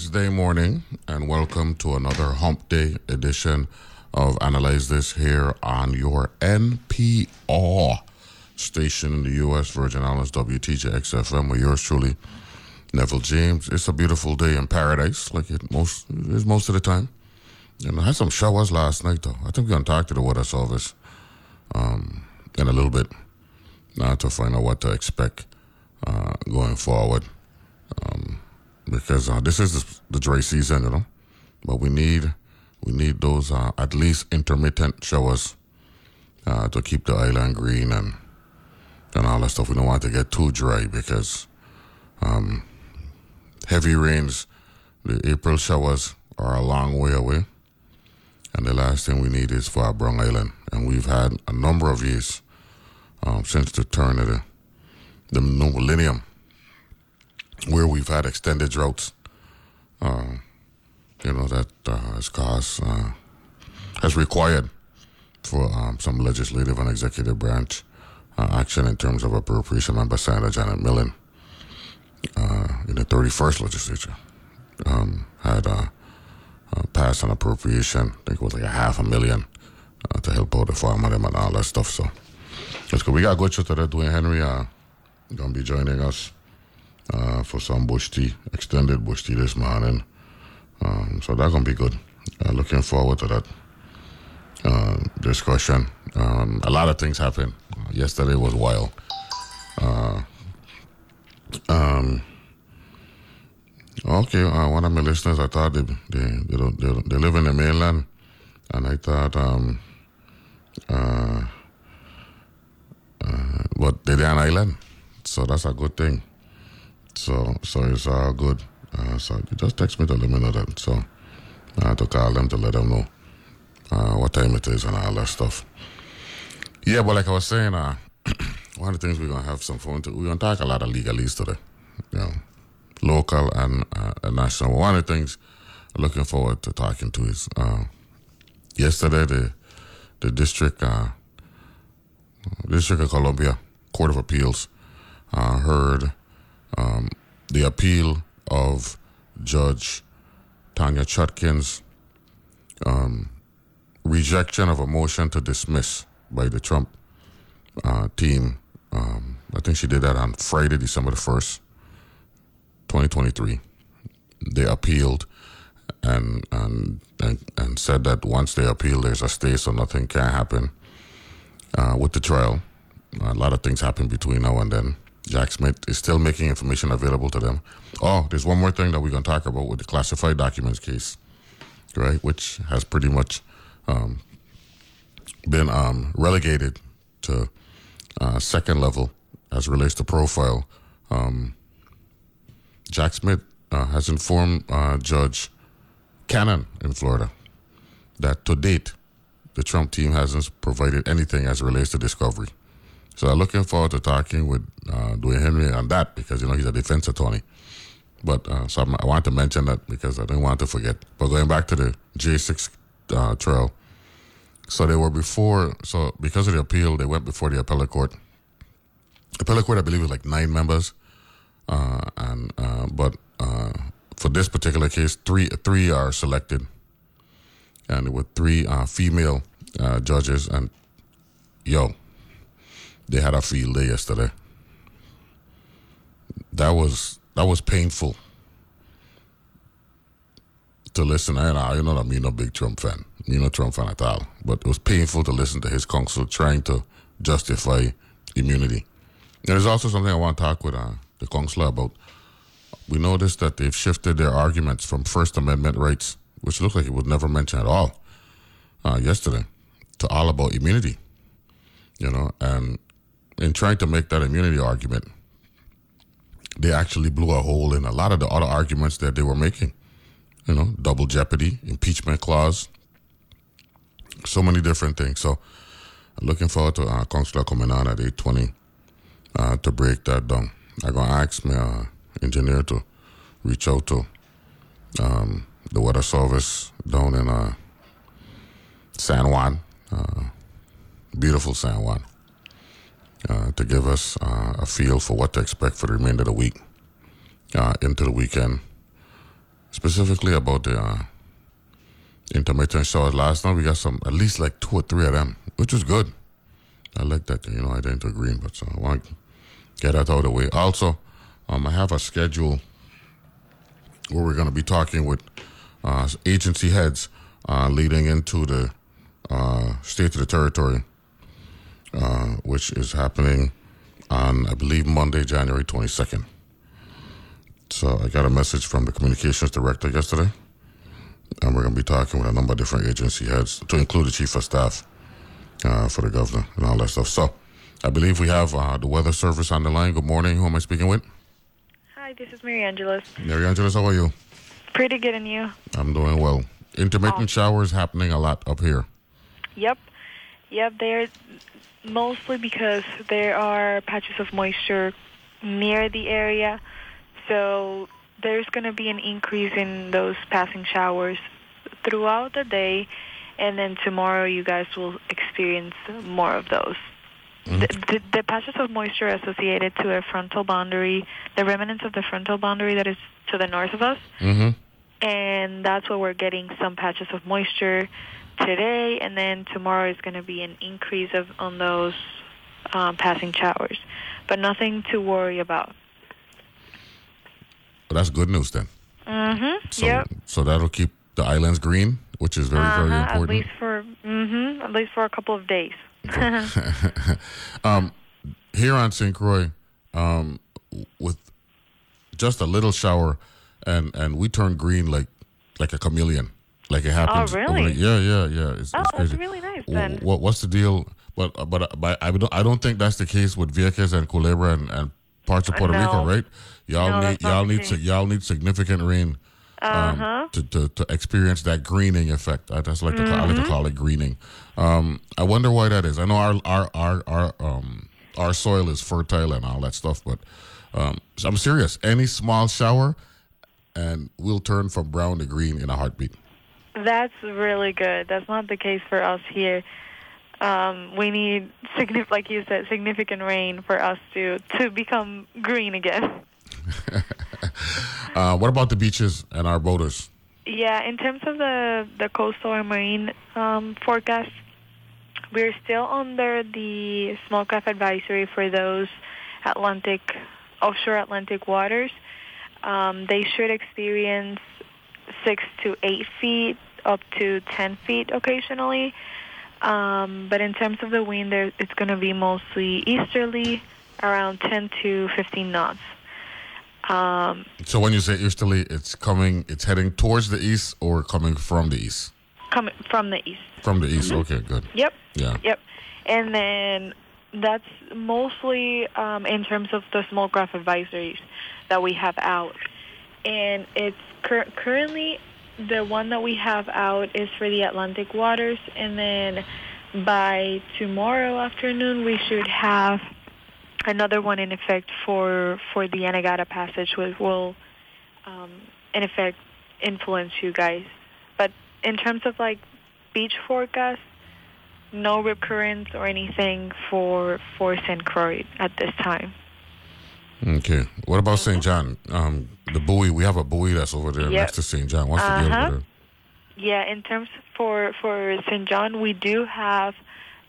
Wednesday morning, and welcome to another Hump Day edition of Analyze This here on your NPR station in the U.S. Virgin Islands, WTJX FM, with yours truly, Neville James. It's a beautiful day in paradise, like it most is most of the time. And I had some showers last night, though. I think we're going to talk to the weather service um, in a little bit uh, to find out what to expect uh, going forward because uh, this is the, dry season, you know. But we need we need those uh, at least intermittent showers uh, to keep the island green and and all that stuff. We don't want to get too dry because um, heavy rains, the April showers are a long way away, and the last thing we need is for our Brown Island. And we've had a number of years um, since the turn of the the new millennium where we've had extended droughts. Uh, you know that uh, has caused uh, has required for um, some legislative and executive branch uh, action in terms of appropriation. Member Senator Janet Millen uh, in the 31st legislature um, had uh, passed an appropriation. I think it was like a half a million to help out the farmer and all that stuff. So let's go. We got good show today. Dwayne Henry uh, gonna be joining us uh, for some bush tea, extended bush tea this morning. Um, so that's gonna be good. Uh, looking forward to that uh, discussion. Um, a lot of things happened. yesterday was wild. Uh, um, okay, uh, one of my listeners, I thought they they, they, they, they live in the mainland, and I thought, um, uh, uh, but they're an island, so that's a good thing. So so it's all good. Uh, so you just text me to let me know that. So I had to call them to let them know uh, what time it is and all that stuff. Yeah, but like I was saying, uh, one of the things we're gonna have some fun to we're gonna talk a lot of legalese today. You know, local and, uh, and national. One of the things I'm looking forward to talking to is uh, yesterday the the district uh, District of Columbia Court of Appeals heard um, the appeal of Judge Tanya Chutkin's um, rejection of a motion to dismiss by the Trump uh, team. Um, I think she did that on Friday, December the 1st, 2023. They appealed and, and, and, and said that once they appeal, there's a stay, so nothing can happen uh, with the trial. A lot of things happen between now and then. Jack Smith is still making information available to them. Oh, there's one more thing that we're going to talk about with the classified documents case, right? Which has pretty much um, been um, relegated to uh, second level as relates to profile. Um, Jack Smith uh, has informed uh, Judge Cannon in Florida that to date, the Trump team hasn't provided anything as relates to discovery. So I'm looking forward to talking with uh, Dwayne Henry on that because you know he's a defense attorney. But uh, so I'm, i want to mention that because I didn't want to forget. But going back to the J6 uh, trial, so they were before. So because of the appeal, they went before the appellate court. Appellate court, I believe, was like nine members, uh, and uh, but uh, for this particular case, three three are selected, and with three female judges, and yo, they had a field day yesterday. That was that was painful to listen. And I, you know, I'm not a big Trump fan. You know, Trump fan at all. But it was painful to listen to his counsel trying to justify immunity. There's also something I want to talk with uh, the counselor about. We noticed that they've shifted their arguments from First Amendment rights, which looked like it was never mentioned at all uh, yesterday, to all about immunity. You know, and in trying to make that immunity argument, they actually blew a hole in a lot of the other arguments that they were making. you know, double jeopardy, impeachment clause, so many different things. So, looking forward to uh, Councillor coming on at eight twenty uh, to break that down. I'm gonna ask my uh, engineer to reach out to um, the weather service down in uh, San Juan, uh, beautiful San Juan, uh, to give us uh, a feel for what to expect for the remainder of the week uh, into the weekend. Specifically about the uh, intermittent showers. Last night we got some, at least like two or three of them, which was good. I like that. You know, I didn't agree, but so I want to get that out of the way. Also, um, I have a schedule where we're going to be talking with uh, agency heads uh, leading into the uh, State of the Territory, uh, which is happening on, I believe, Monday, January 22nd. So I got a message from the communications director yesterday, and we're going to be talking with a number of different agency heads, to include the chief of staff uh, for the governor and all that stuff. So I believe we have uh, the weather service on the line. Good morning. Who am I speaking with? Hi, this is Mary Angeles. Mary Angeles, how are you? Pretty good, and you? I'm doing well. Intermittent Oh. showers happening a lot up here. Yep. Yep, they're mostly because there are patches of moisture near the area. So there's going to be an increase in those passing showers throughout the day. And then tomorrow, you guys will experience more of those. The, the, the patches of moisture associated to a frontal boundary, the remnants of the frontal boundary that is to the north of us, Mm-hmm. and that's where we're getting some patches of moisture today, and then tomorrow is going to be an increase of on those um, passing showers, but nothing to worry about. But that's good news then. Mm-hmm. So, yep. so that'll keep the islands green, which is very, very Uh-huh, At important. least for mm-hmm, at least for a couple of days. um, here on St. Croix, um, with just a little shower, and and we turn green like like a chameleon, like it happens. Oh, really? Yeah, yeah, yeah. It's, oh, it's that's crazy. really nice then. What what's the deal? But but but I don't I don't think that's the case with Vieques and Culebra and, and parts of Puerto no. Rico, right? Y'all No, need y'all need si- y'all need significant rain um, Uh-huh. to, to to experience that greening effect. I just like to call, I like Mm-hmm. to call it greening. Um, I wonder why that is. I know our our our our um our soil is fertile and all that stuff, but um, so I'm serious. Any small shower, and we'll turn from brown to green in a heartbeat. That's really good. That's not the case for us here. Um, we need, like you said, significant rain for us to to become green again. Uh, what about the beaches and our boaters? Yeah, in terms of the the coastal and marine um, forecast, we're still under the small craft advisory for those Atlantic offshore Atlantic waters. Um, they should experience six to eight feet, up to ten feet occasionally. Um, but in terms of the wind, there, it's going to be mostly easterly, around 10 to 15 knots. Um, So when you say easterly, it's coming, it's heading towards the east or coming from the east? coming from the east. From the east. Mm-hmm. Okay, good. Yep. Yeah. Yep. And then that's mostly um, in terms of the small craft advisories that we have out. And it's cur- currently the one that we have out is for the Atlantic waters. And then by tomorrow afternoon, we should have another one in effect for, for the Anegada Passage, which will, um, in effect, influence you guys. But in terms of like beach forecast, no recurrence or anything for for St. Croix at this time. Okay. What about St. John? Um, the buoy, we have a buoy that's over there Yep. next to St. John. What's the deal Uh-huh. Yeah, in terms for for St. John, we do have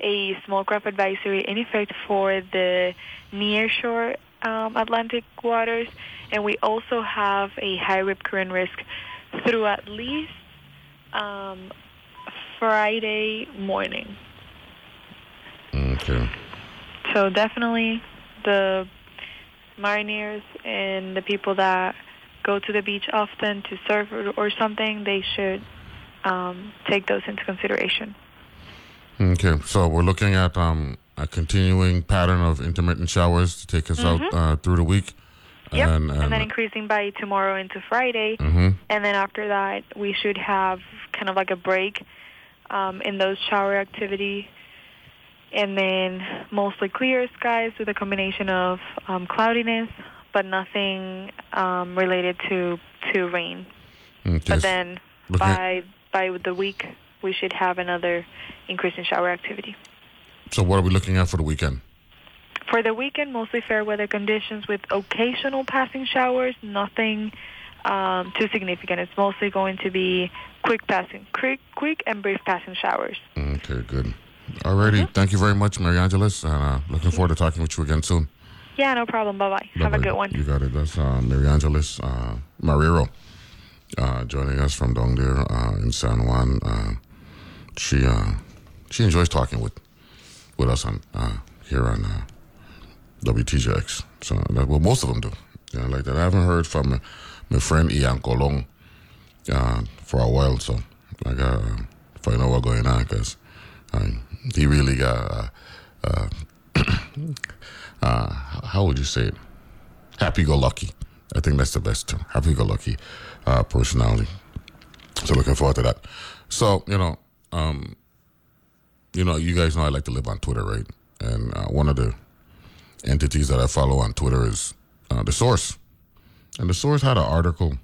a small craft advisory in effect for the nearshore um, Atlantic waters, and we also have a high rip current risk through at least um, Friday morning. Okay. So definitely the mariners and the people that go to the beach often to surf or, or something, they should um, take those into consideration. Okay. So we're looking at um, a continuing pattern of intermittent showers to take us Mm-hmm. out uh, through the week. Yep. And, And, and, then increasing by tomorrow into Friday. Mhm. And then after that, we should have kind of like a break um, in those shower activity. And then mostly clear skies with a combination of um, cloudiness, but nothing um, related to to rain. Okay. But then by by the week, we should have another increase in shower activity. So what are we looking at for the weekend? For the weekend, mostly fair weather conditions with occasional passing showers, nothing um, too significant. It's mostly going to be quick passing, quick, quick and brief passing showers. Okay, good. Alrighty. Thank you very much, Mary Angeles. And uh, looking forward to talking with you again soon. Yeah, no problem. Bye bye. Have a good one. You got it. That's uh, Mary Angeles uh, Marrero uh, joining us from down there uh, in San Juan. Uh, she uh, she enjoys talking with with us on uh, here on uh, WTJX. So that, well, most of them do. Yeah, like that. I haven't heard from my, my friend Ian Colong uh, for a while, so I got to find out what's going on because he really got. Uh, uh, uh, how would you say it? happy-go-lucky. I think that's the best term. Happy-go-lucky uh, personality. So looking forward to that. So you know, um, you know, you guys know I like to live on Twitter, right? And uh, one of the entities that I follow on Twitter is the Source, and the Source had an article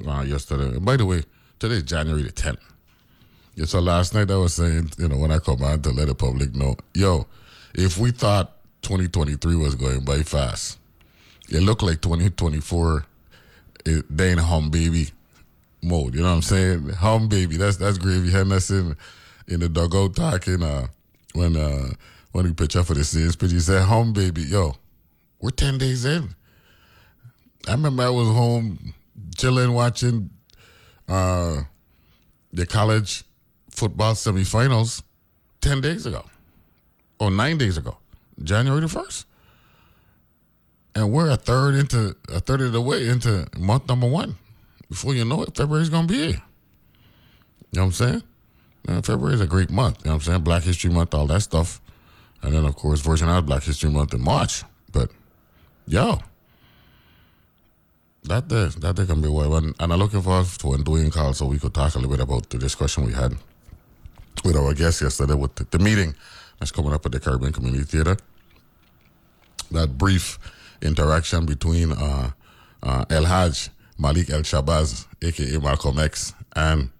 yesterday. And by the way, today is January the tenth. Yeah, so last night I was saying, you know, when I come on to let the public know, yo, if we thought 2023 was going by fast, it looked like 2024 it, they in home baby mode. You know what I'm saying? Home baby. That's that's Gravy Henderson in the dugout talking uh, when uh, when he pitched up for the Saints pitch. He said, "Home baby, yo, we're ten days in." I remember I was home chilling watching uh, the college football semifinals ten days ago, or nine days ago, January the first and we're a third into a third of the way into month number one. Before you know it, February's gonna be here. You know what I'm saying? February is a great month. You know what I'm saying? Black History Month, all that stuff, and then of course Virgin Islands Black History Month in March. But yo, that day, that day can be well. And, and I'm looking forward to Dwayne calls so we could talk a little bit about the discussion we had with our guest yesterday with the, the meeting that's coming up at the Caribbean Community Theater. That brief interaction between uh, uh, El Haj Malik El Shabazz, aka Malcolm X, and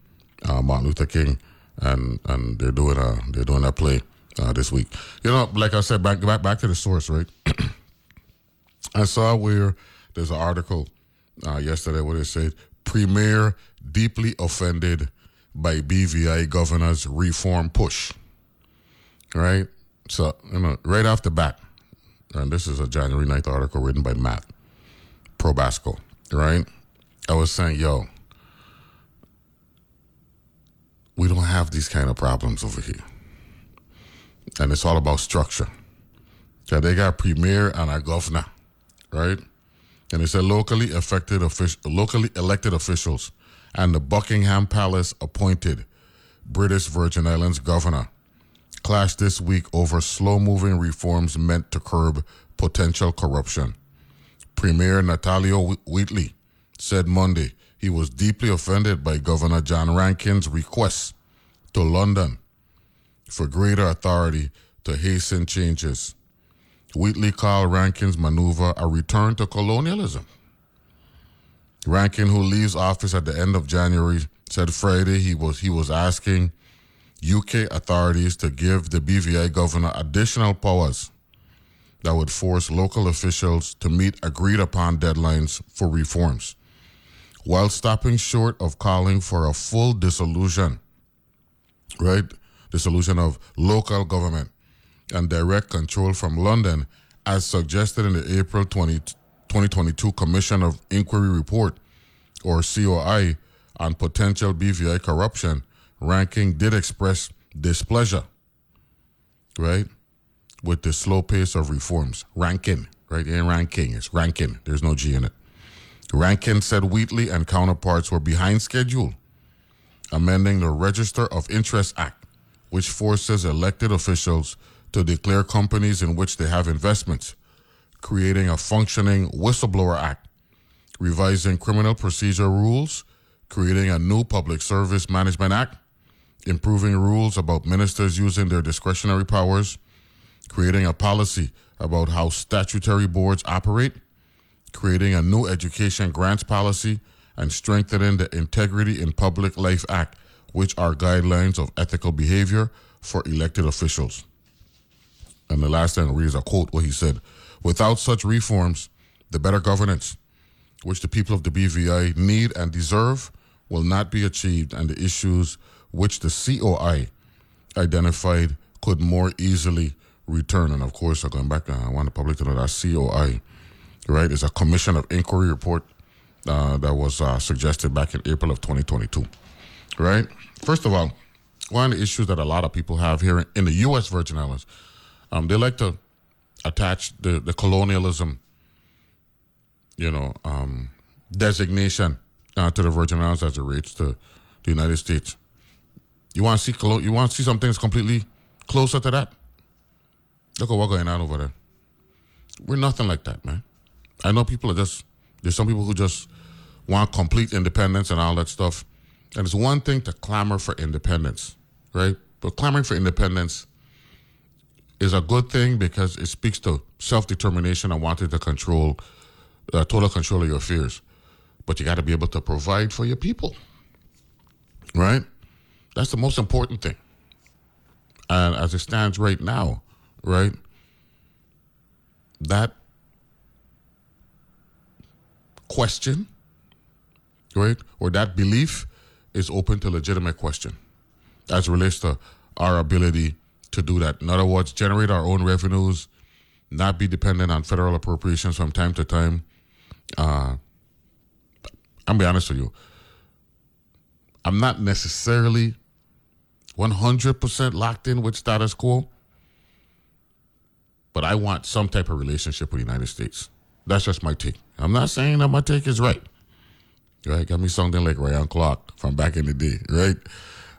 uh, Martin Luther King, and and they're doing a they're doing a play uh, this week. You know, like I said, back back back to the source, right? I saw where there's an article uh, yesterday where it said Premier deeply offended by BVI governor's reform push. Right? So, you know, right off the bat, and this is a January 9th article written by Matt Probasco, right? I was saying, yo, we don't have these kind of problems over here. And it's all about structure. So they got premier and a governor, right? And it said locally affected locally elected officials and the Buckingham Palace appointed British Virgin Islands governor clashed this week over slow moving reforms meant to curb potential corruption. Premier Natalio Wheatley said Monday he was deeply offended by Governor John Rankin's request to London for greater authority to hasten changes. Wheatley called Rankin's maneuver a return to colonialism. Rankin, who leaves office at the end of January, said Friday he was he was asking UK authorities to give the BVI governor additional powers that would force local officials to meet agreed upon deadlines for reforms, while stopping short of calling for a full dissolution, right? Dissolution of local government and direct control from London, as suggested in the April 20, 2022 Commission of Inquiry Report, or COI, on potential BVI corruption. Ranking did express displeasure, right, with the slow pace of reforms. Rankin, right? In ranking, it's ranking. There's no G in it. Rankin said Wheatley and counterparts were behind schedule, amending the Register of Interest Act, which forces elected officials to declare companies in which they have investments, creating a functioning Whistleblower Act revising criminal procedure rules, creating a new Public Service Management Act, improving rules about ministers using their discretionary powers, creating a policy about how statutory boards operate, creating a new education grants policy, and strengthening the Integrity in Public Life Act, which are guidelines of ethical behavior for elected officials. And the last thing reads a quote what he said Without such reforms, the better governance which the people of the BVI need and deserve will not be achieved, and the issues which the COI identified could more easily return. And of course, I'm going back, uh, I want the public to know that COI, right, is a Commission of Inquiry report uh, that was uh, suggested back in April of 2022, right? First of all, one of the issues that a lot of people have here in the U.S. Virgin Islands, um, they like to attach the, the colonialism, you know, um, designation uh, to the Virgin Islands as it relates to the United States. You want to see colo- you want to see some things completely closer to that? Look at what's going on over there. We're nothing like that, man. I know people are just there's some people who just want complete independence and all that stuff. And it's one thing to clamor for independence, right? But clamoring for independence is a good thing because it speaks to self determination and wanting to control, uh, total control of your affairs. But you got to be able to provide for your people, right? That's the most important thing. And as it stands right now, right, that question, right, or that belief is open to legitimate question as relates to our ability to do that. In other words, generate our own revenues, not be dependent on federal appropriations from time to time. Uh, I'm be honest with you. I'm not necessarily 100% locked in with status quo, but I want some type of relationship with the United States. That's just my take. I'm not saying that my take is right. Right? Got me something like Ryan Clark from back in the day, right?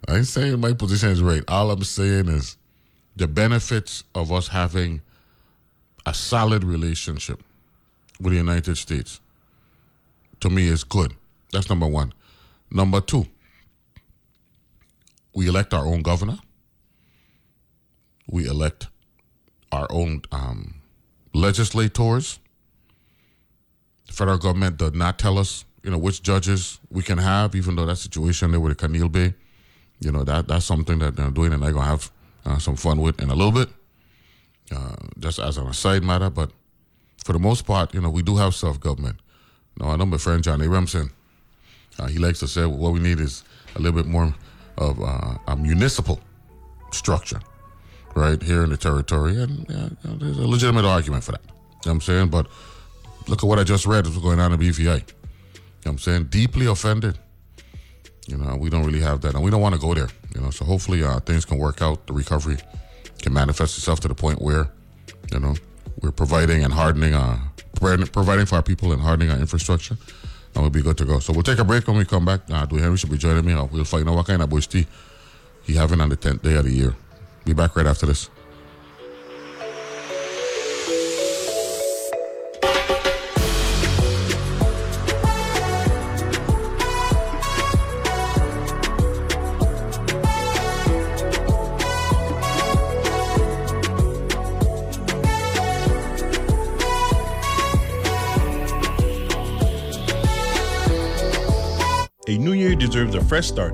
I ain't saying my position is right. All I'm saying is the benefits of us having a solid relationship with the United States to me is good. That's number one. Number two, we elect our own governor. We elect our own um, legislators. The federal government does not tell us, you know, which judges we can have, even though that situation there with Canil Bay, you know, that that's something that they're doing and they're to have uh, some fun with in a little bit, uh, just as an aside matter. But for the most part, you know, we do have self government. Now, I know my friend Johnny Remsen, uh, he likes to say what we need is a little bit more of uh, a municipal structure right here in the territory. And there's a legitimate argument for that. You know what I'm saying? But look at what I just read what's going on in BVI. You know I'm saying? Deeply offended. You know, we don't really have that. And we don't want to go there. You know, so hopefully uh, things can work out. The recovery can manifest itself to the point where, you know, we're providing and hardening, uh, providing for our people and hardening our infrastructure. And we'll be good to go. So we'll take a break when we come back. Uh, Dwayne Henry should be joining me. Uh, we'll find out what kind of bush he having on the 10th day of the year. Be back right after this. Fresh start.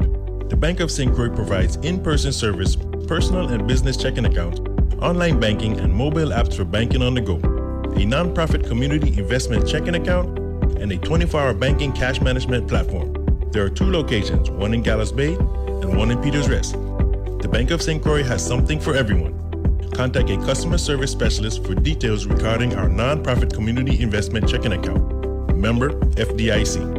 The Bank of St. Croix provides in person service, personal and business checking accounts, online banking, and mobile apps for banking on the go, a nonprofit community investment checking account, and a 24 hour banking cash management platform. There are two locations, one in Gallows Bay and one in Peters Rest. The Bank of St. Croix has something for everyone. Contact a customer service specialist for details regarding our nonprofit community investment checking account. Member FDIC.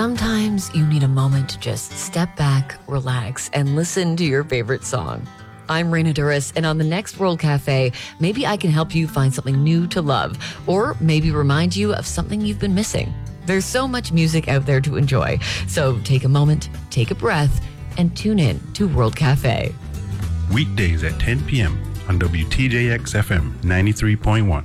Sometimes you need a moment to just step back, relax, and listen to your favorite song. I'm Raina Douris, and on the next World Cafe, maybe I can help you find something new to love, or maybe remind you of something you've been missing. There's so much music out there to enjoy, so take a moment, take a breath, and tune in to World Cafe. Weekdays at 10 p.m. on WTJX FM 93.1.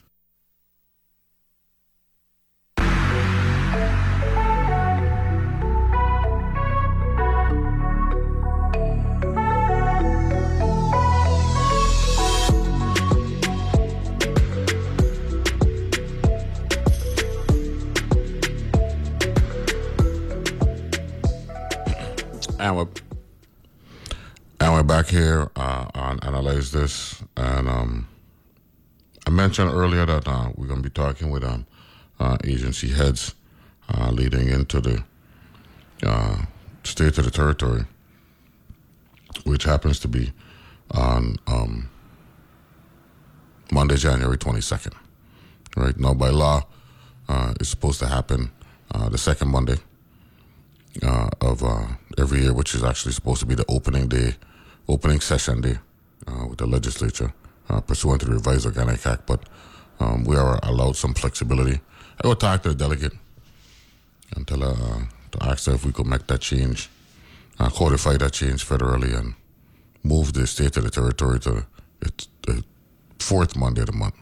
And we're, and back here uh, on Analyze This. And um, I mentioned earlier that uh, we're going to be talking with um, uh, agency heads uh, leading into the uh, State of the Territory, which happens to be on um, Monday, January 22nd. Right now, by law, uh, it's supposed to happen the second Monday of every year, which is actually supposed to be the opening day, opening session day uh, with the legislature, uh, pursuant to the revised Organic Act. But um, we are allowed some flexibility. I will talk to the delegate and tell her uh, to ask her if we could make that change, uh, codify that change federally, and move the state of the territory to its, the fourth Monday of the month.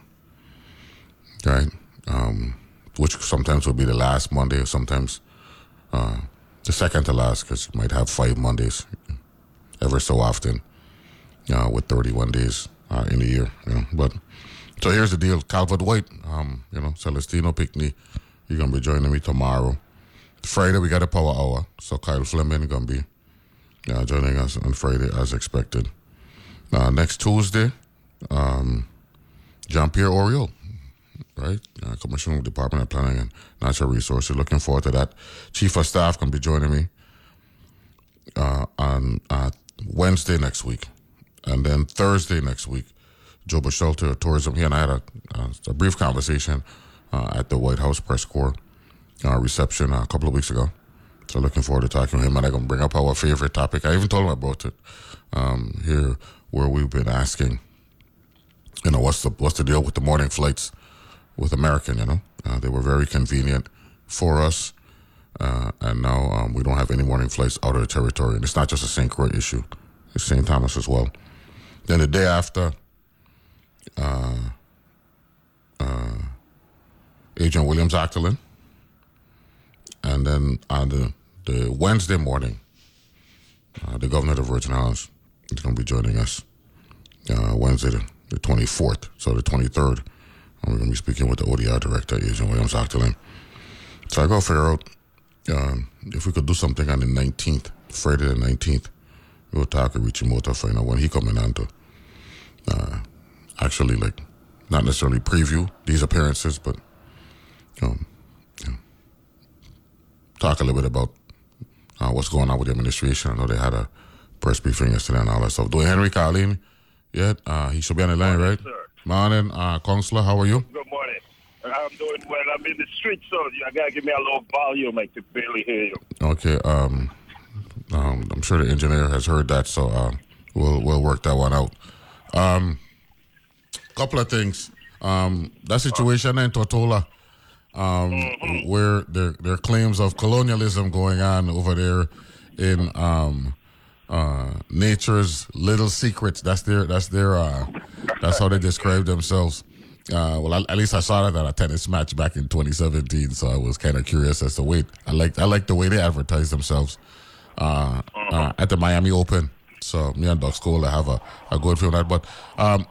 Right? Um, which sometimes will be the last Monday, or sometimes uh, the second to last because you might have five Mondays ever so often uh, with 31 days uh, in a year. You know? But so here's the deal: Calvert White, um, you know, Celestino Pickney, you're gonna be joining me tomorrow. Friday we got a power hour, so Kyle Fleming gonna be uh, joining us on Friday as expected. Uh, next Tuesday, um, Jean Pierre Oriol right? Uh, Commissioner Department of Planning and Natural Resources. Looking forward to that. Chief of Staff can be joining me uh, on uh, Wednesday next week, and then Thursday next week, Joe Shelter Tourism. He and I had a, a brief conversation uh, at the White House press corps uh, reception a couple of weeks ago. So looking forward to talking to him, and I'm gonna bring up our favorite topic. I even told him about it um, here, where we've been asking, you know, what's the what's the deal with the morning flights? With American. You know, uh, they were very convenient for us, uh, and now um, we don't have any morning flights out of the territory. And it's not just a St. Croix issue; it's St. Thomas as well. Then the day after, uh, uh Adrienne Williams Octalien, and then on the the Wednesday morning, uh, the governor of Virgin Islands is going to be joining us. Uh, Wednesday, the 24th, so the 23rd we're going to be speaking with the ODR director, Adrienne Williams Octalien. So I got to figure out um, if we could do something on the 19th, Friday the 19th. We'll talk with Richie Motta find out when he coming on to uh, actually, like, not necessarily preview these appearances, but um, you know, talk a little bit about uh, what's going on with the administration. I know they had a press briefing yesterday and all that stuff. Do Henry Carlin yet? Uh, he should be on the line, right? Sir. Morning, uh, Counselor. How are you? Good morning. I'm doing well. I'm in the street, so you gotta give me a little volume. I can barely hear you. Okay. Um, um, I'm sure the engineer has heard that, so uh, we'll we'll work that one out. Um, couple of things. Um, that situation in Tortola, um, mm-hmm. where there there are claims of colonialism going on over there in um, uh, nature's little secrets. That's their that's their uh, that's how they describe themselves. Uh, well, at least I saw that at a tennis match back in 2017, so I was kind of curious as to wait. I like I like the way they advertise themselves uh, uh, at the Miami Open. So me and Doc School have a, a good feel that. But um,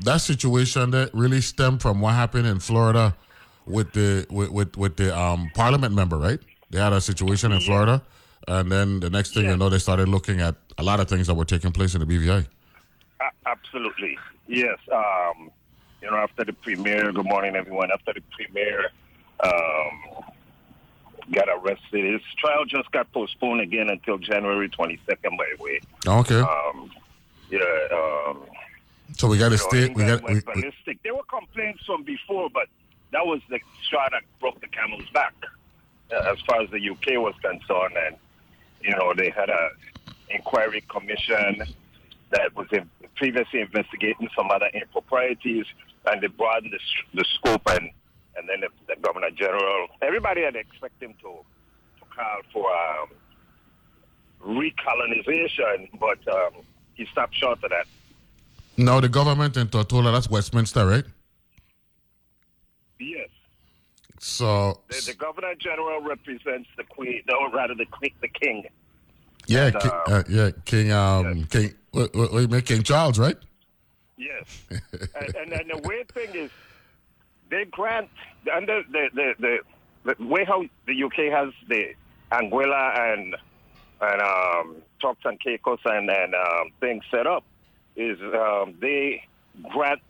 that situation that really stemmed from what happened in Florida with the with with, with the um, parliament member, right? They had a situation in. Florida, and then the next thing Yeah. you know, they started looking at a lot of things that were taking place in the BVI. A- absolutely. Yes. Um, you know, after the premiere, good morning, everyone. After the premiere, um, got arrested. His trial just got postponed again until January 22nd, by the way. Okay, Um, yeah. Um, so we got to know, stay. We got. We, went we- There were complaints from before, but that was the straw that broke the camel's back uh, as far as the UK was concerned. And, you know, they had a inquiry commission that was in, previously investigating some other improprieties, and they broadened the, the scope, and, and then the, the Governor General, everybody had expected him to, to call for um, recolonization, but um, he stopped short of that. Now, the government in Tortola, that's Westminster, right? Yes. So The, the governor general represents the queen, no, rather the queen, the king. yeah, and, King, uh, uh, yeah, King, um, King, wait, wait, wait, wait, King Charles, right? Yes. and, and and the weird thing is, they grant under the the, the, the way how the UK has the Anguilla and and um, Turks and Caicos and and um, things set up is um, they grant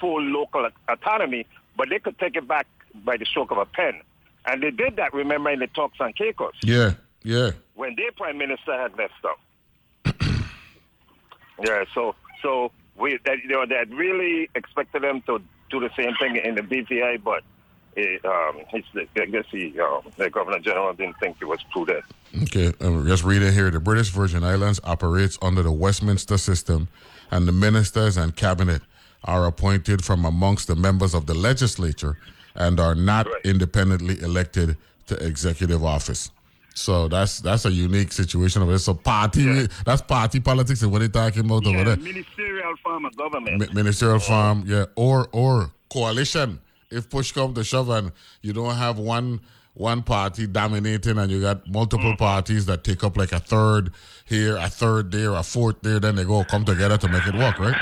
full local autonomy, but they could take it back by the stroke of a pen. And they did that, remember, in the Turks and Caicos. Yeah, yeah. when their prime minister had messed up. yeah, so so we that you know that really expected them to do the same thing in the BVI, but it, um, the, I guess he, uh, the governor general didn't think it was prudent. Okay, um, just reading here. The British Virgin Islands operates under the Westminster system, and the ministers and cabinet are appointed from amongst the members of the legislature and are not Right. independently elected to executive office. So that's that's a unique situation over there. So party, that's party politics, and what they talking about over there. ministerial form of government. Mi- ministerial oh. farm, yeah, or or coalition. If push come to shove and you don't have one one party dominating and you got multiple mm. parties that take up like a third here, a third there, a fourth there, then they go come together to make it work, right?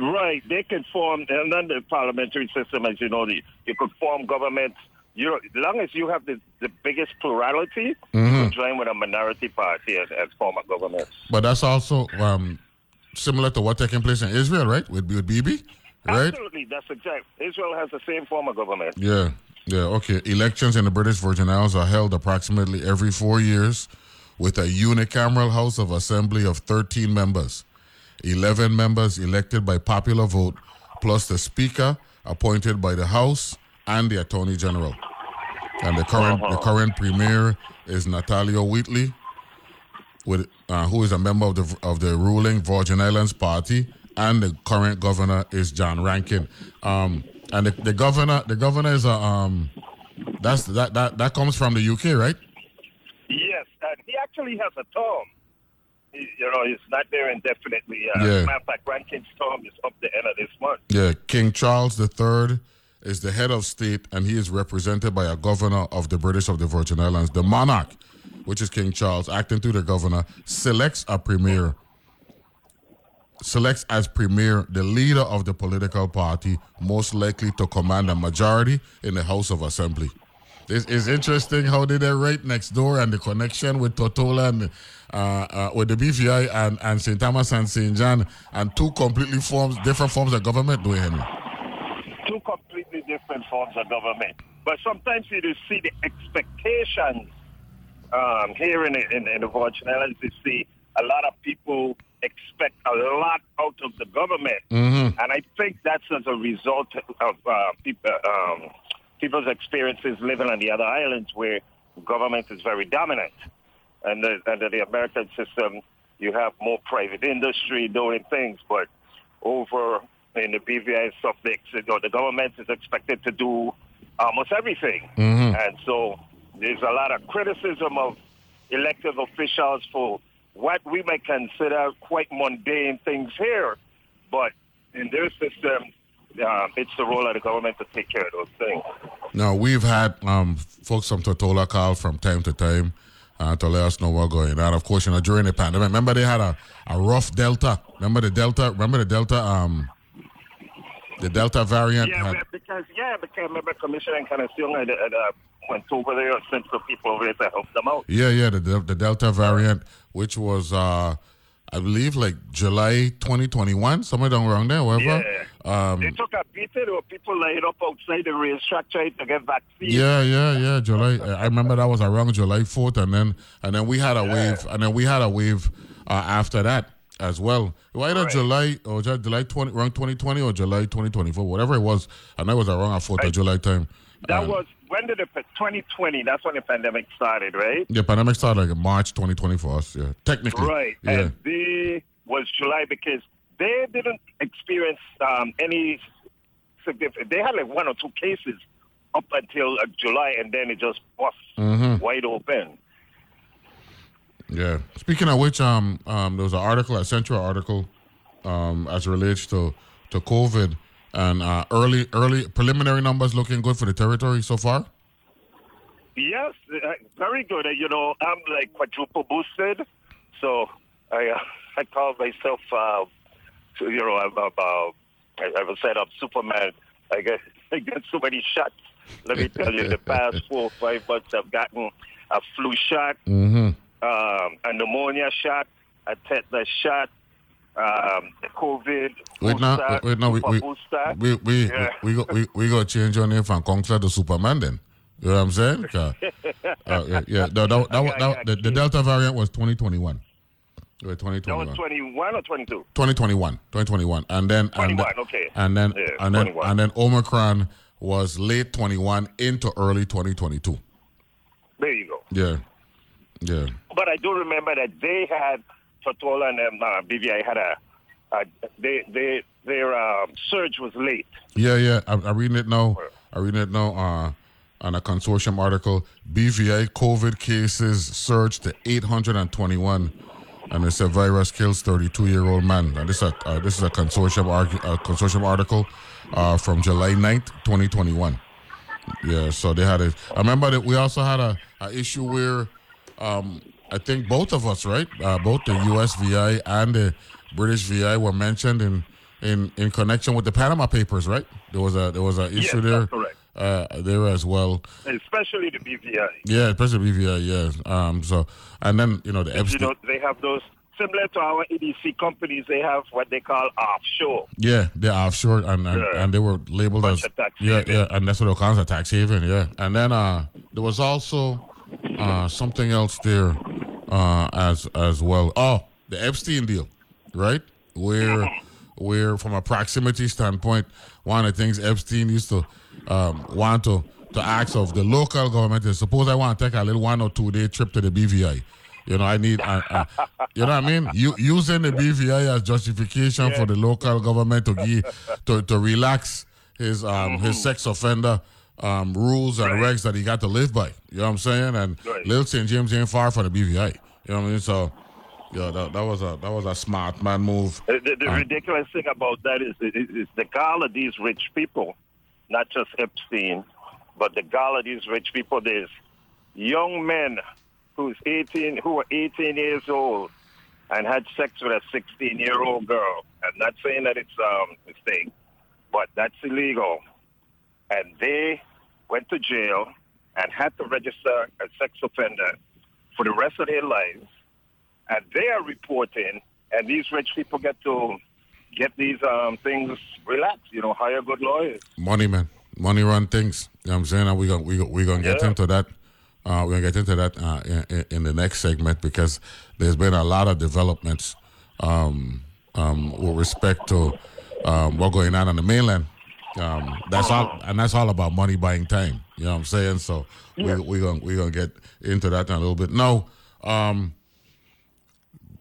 Right, they can form, and then the parliamentary system, as you know, the, you could form governments. You know, as long as you have the, the biggest plurality, you can join with a minority party as, as form a government. But that's also um, similar to what taking place in Israel, right? With with Bibi, right? Absolutely, that's exact. Israel has the same form of government. Yeah, yeah, okay. Elections in the British Virgin Islands are held approximately every four years with a unicameral House of Assembly of 13 members. 11 members elected by popular vote, plus the Speaker appointed by the House and the Attorney General. And the current the current Premier is Natalio Wheatley, with uh, who is a member of the of the ruling Virgin Islands Party, and the current governor is John Rankin. Um, and the, the governor the governor is a um, that's that that that comes from the UK, right? Yes, and he actually has a term. You know, he's not there indefinitely. Uh, Yeah. Matter of fact, Rankin's term is up the end of this month. Yeah, King Charles III is the head of state, and he is represented by a governor of the British of the Virgin Islands. The monarch, which is King Charles, acting through the governor, selects a premier, selects as premier the leader of the political party most likely to command a majority in the House of Assembly. This is interesting how they are right next door and the connection with Tortola and uh, uh, with the BVI and, and St. Thomas and St. John and two completely forms different forms of government Henry. two completely different forms of government. But sometimes you see the expectations um, here in, the- in, in the Virgin Islands. You see a lot of people expect a lot out of the government, and I think that's as a result of uh, people, um, people's experiences living on the other islands where government is very dominant. And the, under the American system, you have more private industry doing things, but over in the BVI and stuff, they, you know, the government is expected to do almost everything. Mm-hmm. And so there's a lot of criticism of elected officials for what we may consider quite mundane things here. But in their system, um, it's the role of the government to take care of those things. Now we've had um, folks from Tortola call from time to time uh, to let us know what's going on. Of course, you know during the pandemic, remember they had a, a rough Delta Remember the Delta? Remember the Delta? Um, the Delta variant Yeah, had. because yeah, because I remember Commissioner Encarnacion had, had uh, went over there and sent some people over there to help them out. Yeah, yeah, the the Delta variant, which was uh, I believe like July 2021, somewhere down around there, whatever. Yeah. Um, they took a beating. There were people lined up outside the racetrack trying to get vaccines. Yeah, yeah, yeah. July. I remember that was around July fourth, and then and then we had a wave, and then we had a wave uh, after that as well. Either July or July twenty, around twenty twenty or July twenty twenty four, whatever it was. I know it was around a fourth of July time. That Um, was when did it? 2020? That's when the pandemic started, right? the pandemic started like March twenty twenty for us. Yeah, technically. Right. Yeah. And they was July because they didn't experience um, any significant. They had like one or two cases up until uh, July, and then it just bust Mhm. wide open. Yeah. Speaking of which, um, um, there was an article, a central article, um, as it relates to to COVID and uh, early early preliminary numbers looking good for the territory so far. Yes, uh, very good. Uh, you know, I'm like quadruple boosted, so I uh, I call myself, uh, so, you know, I'm, I'm, uh, I, I say I'm Superman. I get I get so many shots. Let me tell you, the past four or five months, I've gotten a flu shot, Mm-hmm. um, a pneumonia shot, a tetanus shot, um, COVID Wait now, booster, wait now, we we booster. we we Yeah. we go we, we go change your name from Counselor to Superman then. You know what I'm saying? uh, yeah, yeah. No, that, that, that, that, the, the Delta variant was 2021. Yeah, That was 2021. 21 or 22? 2021, 2021, and then and 21, then, okay. and then Yeah, and then 21. and then Omicron was late 21 into early 2022. There you go. Yeah, yeah, But I do remember that they had Tortola and uh, BVI had a, a they they their um, surge was late. yeah, yeah. I'm, I'm reading it now. I'm reading it now. Uh, on a consortium article, BVI COVID cases surged to 821, and it said virus kills 32-year-old man. And this is a uh, this is a consortium argu- uh, consortium article uh, from July 9th, 2021. Yeah, so they had it. I remember that we also had a, a issue where um, I think both of us, right, uh, both the U.S. VI and the British VI were mentioned in, in, in connection with the Panama Papers, right? There was a there was an issue Yes, there, correct. uh, there as well. Especially the BVI. Yeah, especially BVI, yeah. Um, so and then you know the You know, they have those similar to our EDC companies. They have what they call offshore. yeah, they're offshore and and, Yeah. and they were labeled as of tax yeah, haven. yeah, and that's what they call as a tax haven, yeah. And then uh, there was also uh, something else there uh, as as well. Oh, the Epstein deal, right? Where where from a proximity standpoint, one of the things Epstein used to um, want to to ask of the local government is suppose I want to take a little one or two day trip to the BVI. You know, I need, uh, uh, you know what I mean? You, using the BVI as justification for the local government to give, to, to relax his um his sex offender um rules and regs that he got to live by. You know what I'm saying? And Right. Little St. James ain't far from the BVI. You know what I mean? So, yeah, that, that was a that was a smart man move. The, the, the ridiculous thing about that is, is, is the gall of these rich people, not just Epstein, but the gall of these rich people. There's young men who's 18, who are 18 years old and had sex with a 16 year old girl. I'm not saying that it's um mistake, but that's illegal. And they went to jail and had to register as sex offender for the rest of their lives and they are reporting, and these rich people get to get these um, things relaxed. You know, hire good lawyers. money, man. Money run things. You know what I'm saying? And we're going we we gonna get Yeah. into that. Uh, we're going to get into that uh, in, in- in the next segment because there's been a lot of developments um, um, with respect to um, what's going on on the mainland. Um, that's all, and that's all about money buying time. You know what I'm saying? So we we gonna we gonna get into that in a little bit. No, um,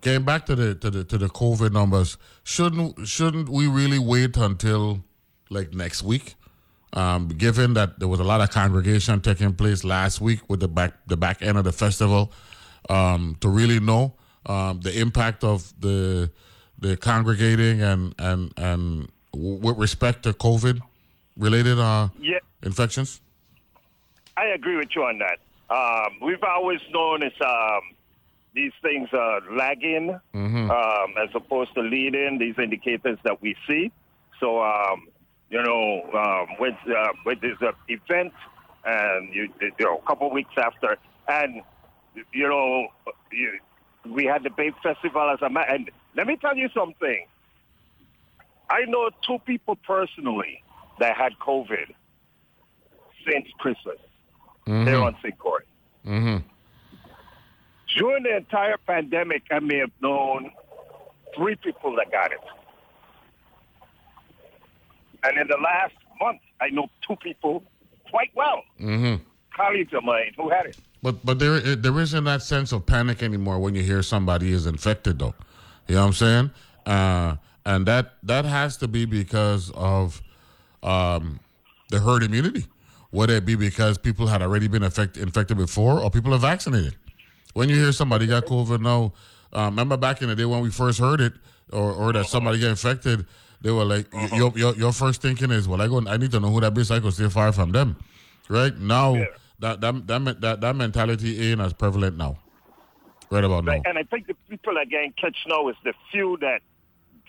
getting back to the to the to the COVID numbers, shouldn't shouldn't we really wait until like next week? Um, given that there was a lot of congregation taking place last week with the back the back end of the festival, um, to really know um, the impact of the the congregating and and and with respect to COVID related uh, Yeah, infections? I agree with you on that. Um, we've always known as um, these things are lagging Mm-hmm. um, as opposed to leading. These indicators that we see. So um, you know, um, with uh, with this uh, event, and you, you know, a couple weeks after, and you know, you, we had the Babe Festival as a ma- and let me tell you something. I know two people personally that had COVID since Christmas. They're on St. Croix. Mm-hmm. During the entire pandemic, I may have known three people that got it. And in the last month, I know two people quite well, Mm-hmm. colleagues of mine who had it. But but there there isn't that sense of panic anymore when you hear somebody is infected though. You know what I'm saying? Uh, and that that has to be because of um, the herd immunity. Would it be because people had already been affect, infected before, or people are vaccinated? When you hear somebody got COVID now, uh, remember back in the day when we first heard it, or, or that somebody got infected, they were like, y- your, your your first thinking is, well, I go, I need to know who that be so I can stay far from them. Right now, that, that that that that mentality ain't as prevalent now. Right about now. And I think the people that getting catch now is the few that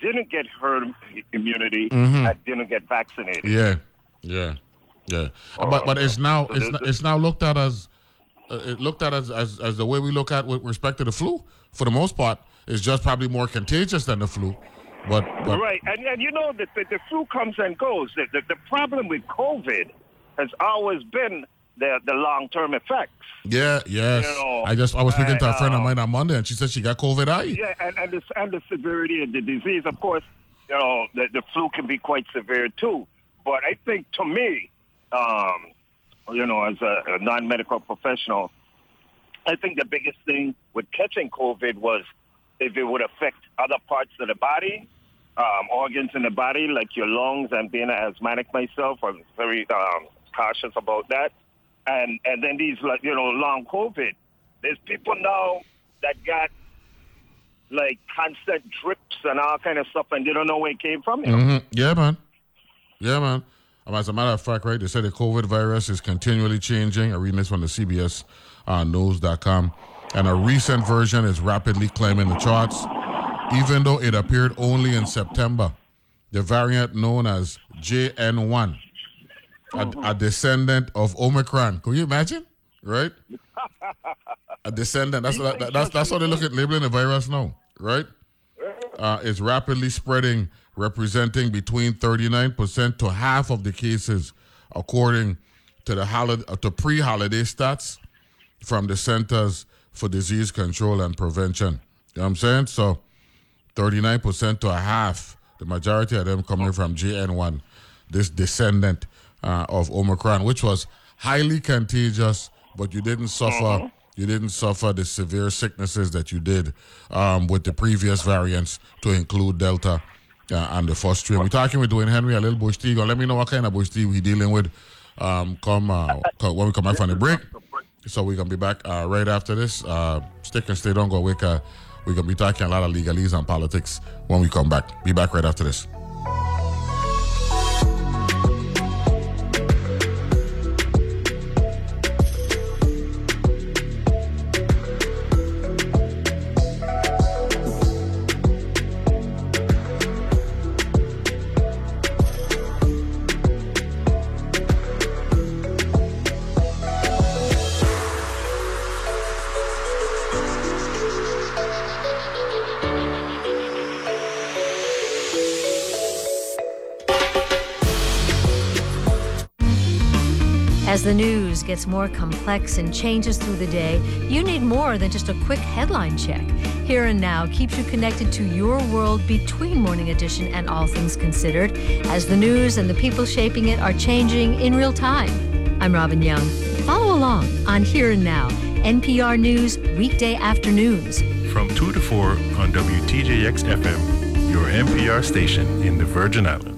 didn't get herd immunity Mhm. and didn't get vaccinated. Yeah, yeah, yeah. but but it's now it's not, it's now looked at as uh, it looked at as, as as the way we look at with respect to the flu. For the most part, it's just probably more contagious than the flu. But but right, and, and you know that the, the flu comes and goes. The, the, the problem with COVID has always been the the long term effects. yeah, yes. You know, I just I was speaking to a friend of uh, mine on Monday, and she said she got COVID. I Yeah, and and the, and the severity of the disease, of course, you know, the, the flu can be quite severe too. But I think to me, um, you know, as a, a non medical professional, I think the biggest thing with catching COVID was if it would affect other parts of the body, um, organs in the body, like your lungs. And being an asthmatic myself, I'm very um, cautious about that. And and then these like you know long COVID. There's people now that got like constant drips and all kind of stuff, and they don't know where it came from. Mhm. Yeah, man. Yeah, man. Um, as a matter of fact, right, they said the COVID virus is continually changing. I'm reading this from the CBS uh, News.com. And a recent version is rapidly climbing the charts, even though it appeared only in September. The variant known as JN1, a, a descendant of Omicron. Can you imagine? Right? A descendant. That's that, that's that's how they look at labeling the virus now, right? Uh, is rapidly spreading, representing between 39% to half of the cases, according to the holiday, uh, to pre-holiday stats from the Centers for Disease Control and Prevention. You know what I'm saying? So 39% to a half, the majority of them coming from JN1, this descendant uh, of Omicron, which was highly contagious, but you didn't suffer. You didn't suffer the severe sicknesses that you did um, with the previous variants, to include Delta uh, and the first strain. We're talking with Dwayne Henry, a little bush tea. Let me know what kind of bush tea we dealing with. Um, come uh, when we come back from the break. So we're gonna be back uh, right after this. Uh, stick and stay. Don't go away. We're gonna be talking a lot of legalese and politics when we come back. Be back right after this. The news gets more complex and changes through the day, you need more than just a quick headline check. Here and Now keeps you connected to your world between Morning Edition and All Things Considered, as the news and the people shaping it are changing in real time. I'm Robin Young. Follow along on Here and Now, NPR News, weekday afternoons. From 2 to 4 on WTJX FM, your NPR station in the Virgin Islands.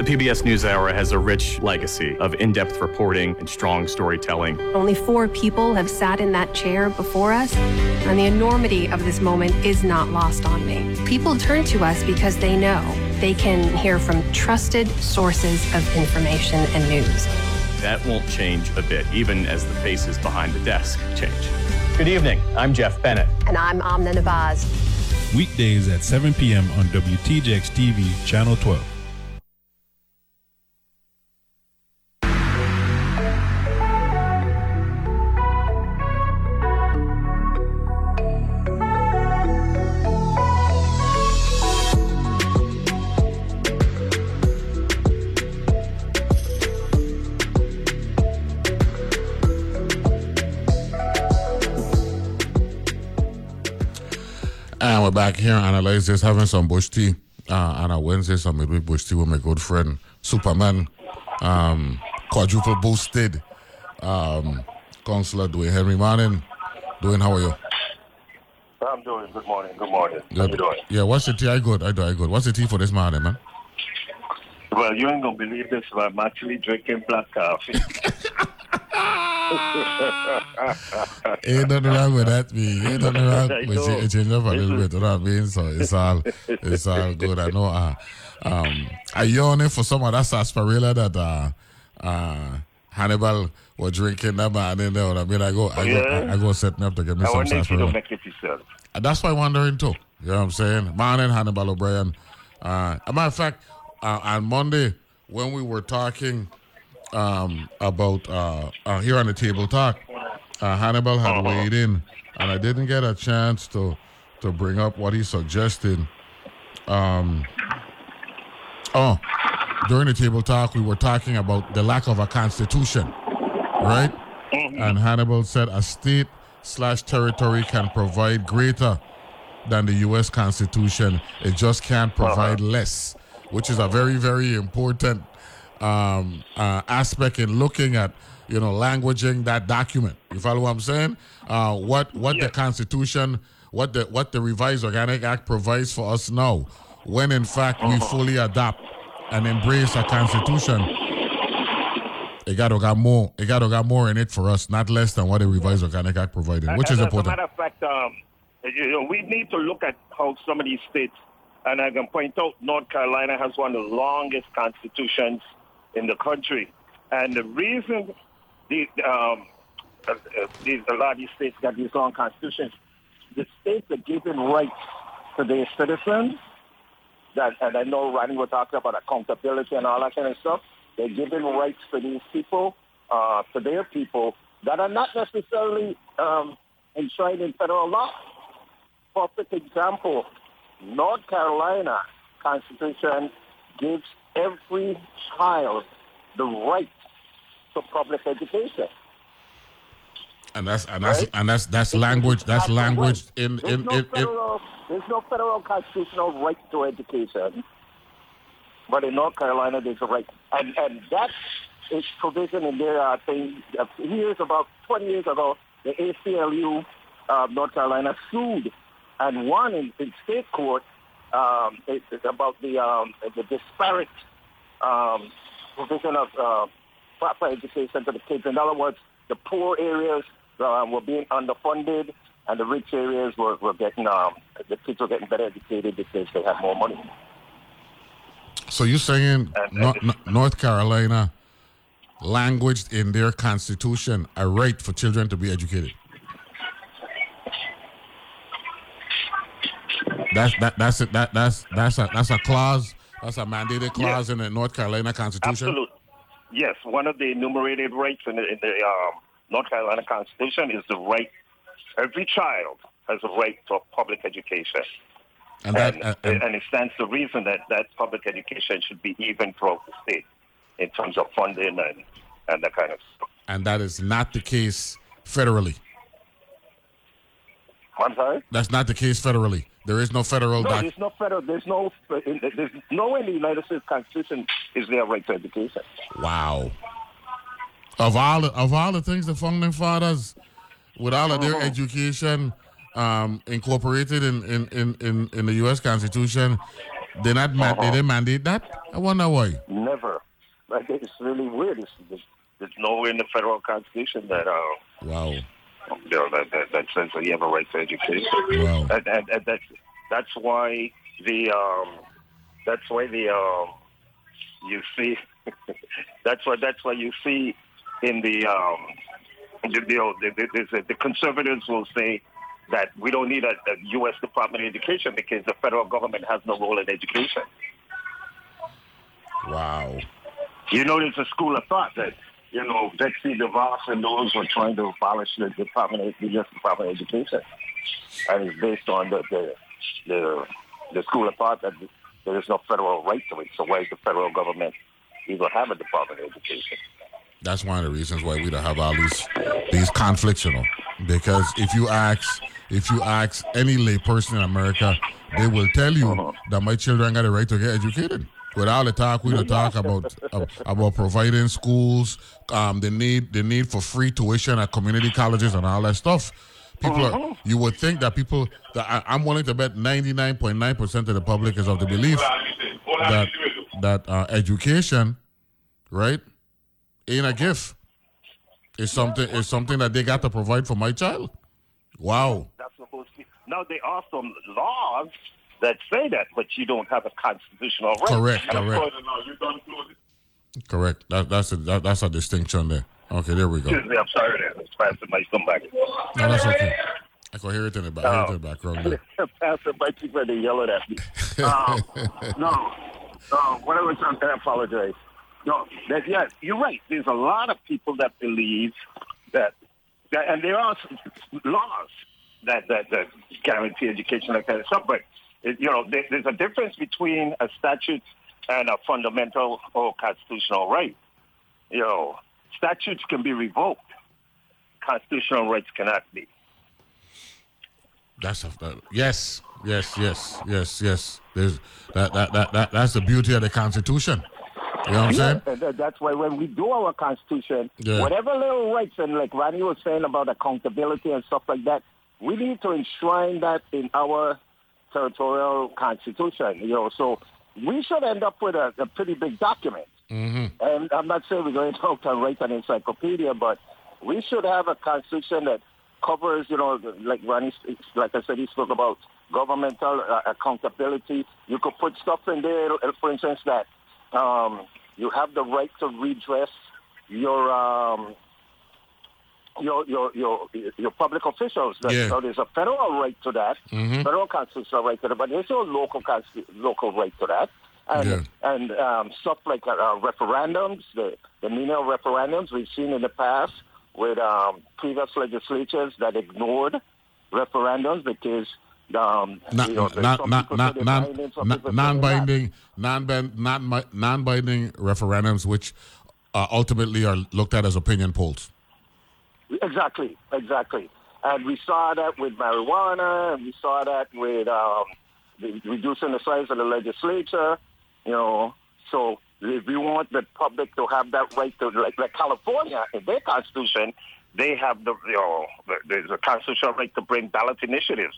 The PBS NewsHour has a rich legacy of in depth reporting and strong storytelling. Only four people have sat in that chair before us, and the enormity of this moment is not lost on me. People turn to us because they know they can hear from trusted sources of information and news. That won't change a bit, even as the faces behind the desk change. Good evening. I'm Jeff Bennett. And I'm Amna Nawaz. Weekdays at 7 p.m. on WTJX TV, Channel 12. Back here analyze this, having some bush tea. Uh, on a Wednesday, some midweek bush tea with my good friend Superman, um, quadruple boosted um, Councillor Dwayne Henry Morning. Dwayne, how are you? I'm doing good morning. Good morning. How Good. you doing? Yeah, what's the tea? I good. I do. I good. What's the tea for this morning, man? Well, you ain't gonna believe this, but I'm actually drinking black coffee. Ain't nothing wrong with that, me. Ain't nothing wrong know. it. Change up a little bit, you know what I mean? So it's all, it's all good. I know. Uh, um, I yawning for some of that sarsaparilla that uh, uh, Hannibal was drinking that man. You know what I mean? I go, I go, Yeah. I, I go set me up to get me I some wonder if you don't sarsaparilla. make it yourself. And that's why I'm wondering too. You know what I'm saying? Morning, Hannibal O'Brien. Uh, a matter of fact, uh, on Monday when we were talking um, about uh, uh, here on the table talk, uh, Hannibal had weighed in, and I didn't get a chance to to bring up what he suggested. Um, oh, during the table talk, we were talking about the lack of a constitution, right? And Hannibal said a state slash territory can provide greater than the U.S. Constitution. It just can't provide less, which is a very, very important um, uh, aspect in looking at you know languaging that document. You follow what I'm saying? Uh, what what the Constitution, what the what the revised Organic Act provides for us now, when in fact we fully adopt and embrace a Constitution. It got to got more. It got got more in it for us, not less than what the revised Organic Act provided, which And is as important. As a matter of fact, um, you know, we need to look at how some of these states, and I can point out North Carolina has one of the longest constitutions in the country. And the reason the, um, uh, uh, these, a lot of these states got these long constitutions, the states are giving rights to their citizens. That, and I know Rodney was talking about accountability and all that kind of stuff. They're giving rights to these people, uh, to their people, that are not necessarily um, enshrined in federal law. Perfect example, North Carolina Constitution gives every child the right to public education. And that's and that's and that's that's language. That's language in There's in no in, in federal, there's no federal constitutional right to education, but in North Carolina there's a right, and and that is provision in there. I think uh, years about 20 years ago, the ACLU of North Carolina sued and won in, in state court um, it, it's about the um, the disparate um, provision of uh, proper education to the kids. In other words, the poor areas uh, were being underfunded, and the rich areas were, were getting um, the kids were getting better educated because they had more money. so you're saying Nor- Nor- North Carolina languaged in their constitution a right for children to be educated. That's that that's it. That that's that's a that's a clause. That's a mandated clause in the North Carolina Constitution. Absolutely. Yes, one of the enumerated rights in the, in the um, North Carolina Constitution is the right. Every child has a right to a public education. And that, and, uh, and- and it stands to reason that that public education should be even throughout the state in terms of funding and, and that kind of stuff. and that is not the case federally. I'm sorry? That's not the case federally. There is no federal No, doc. there's no federal. There's no. There's nowhere in the United States Constitution is there a right to education. Wow. Of all of all the things the founding fathers, with all of their Mhm. education um, incorporated in, in, in, in, in the U.S. Constitution, they not ma- they didn't mandate that. I wonder why. Never. Like it's really weird. It's, there's, there's nowhere in the federal constitution that uh, Wow. That, that, that says that you have a right to education. Wow. And, and, and that's that's why the um, that's why the um, you see that's why that's why you see in the um, the, the, the, the, the conservatives will say that we don't need a, a U.S. Department of Education because the federal government has no role in education. Wow. You know, there's a school of thought that, you know, Betsy DeVos and those were trying to abolish the Department of the. Department of Education. And it's based on the, the, the, the school of thought that there is no federal right to it. So why is the federal government even have a Department of Education? That's one of the reasons why we don't have all these these conflicts, you know. Because if you ask if you ask any layperson in America, they will tell you uh-huh. that my children got a right to get educated. With all the talk we don't talk about uh, about providing schools, um, the need the need for free tuition at community colleges and all that stuff. People, are, you would think that people. That I, I'm willing to bet 99.9 percent of the public is of the belief that that uh, education, right, ain't a gift. It's something. It's something that they got to provide for my child. Wow. That's supposed to be. Now, there are some laws that say that, but you don't have a constitutional right. Correct, And correct. course, now you don't include it. Correct. That, that's a that, that's a distinction there. Okay, there we go. Excuse me, I'm sorry there. Pastor might come back. No, that's okay. I can hear it in the back. hear it in the background there. Pastor might keep ready to yell at me. Um, no, no, what I was trying to apologize. No, that, yeah, you're right. There's a lot of people that believe that, that and there are some laws that, that, that guarantee education like that stuff, but, you know, there, there's a difference between a statute and a fundamental or constitutional right. You know, statutes can be revoked. Constitutional rights cannot be. That's a, that, yes, yes, yes, yes, yes. There's that, that that that that's the beauty of the Constitution. You know what I'm saying? Yeah, that- that's why when we do our constitution, Yeah. whatever little rights and like Ronnie was saying about accountability and stuff like that, we need to enshrine that in our territorial constitution. You know, so we should end up with a, a pretty big document. Mm-hmm. And I'm not saying we're going to out and write an encyclopedia, but we should have a constitution that covers, you know, like Ronnie, like I said, he spoke about governmental uh, accountability. You could put stuff in there, for instance, that um, you have the right to redress your um, your your your your public officials. That, Yeah. So there's a federal right to that, Mhm. federal constitutional right to that, but there's no local local right to that. And Yeah. and um, stuff like uh, uh, referendums, the the of referendums we've seen in the past with um, previous legislatures that ignored referendums because um, Not, you know, there's not, some not, people not, say they're non, binding, non, people say they're not. non-binding, non-ban- non non-binding referendums, which uh, ultimately are looked at as opinion polls. Exactly, exactly. And we saw that with marijuana, and we saw that with um, reducing the size of the legislature. You know, so if we want the public to have that right to, like, like California, in their constitution, they have the, you know, there's a constitutional right to bring ballot initiatives.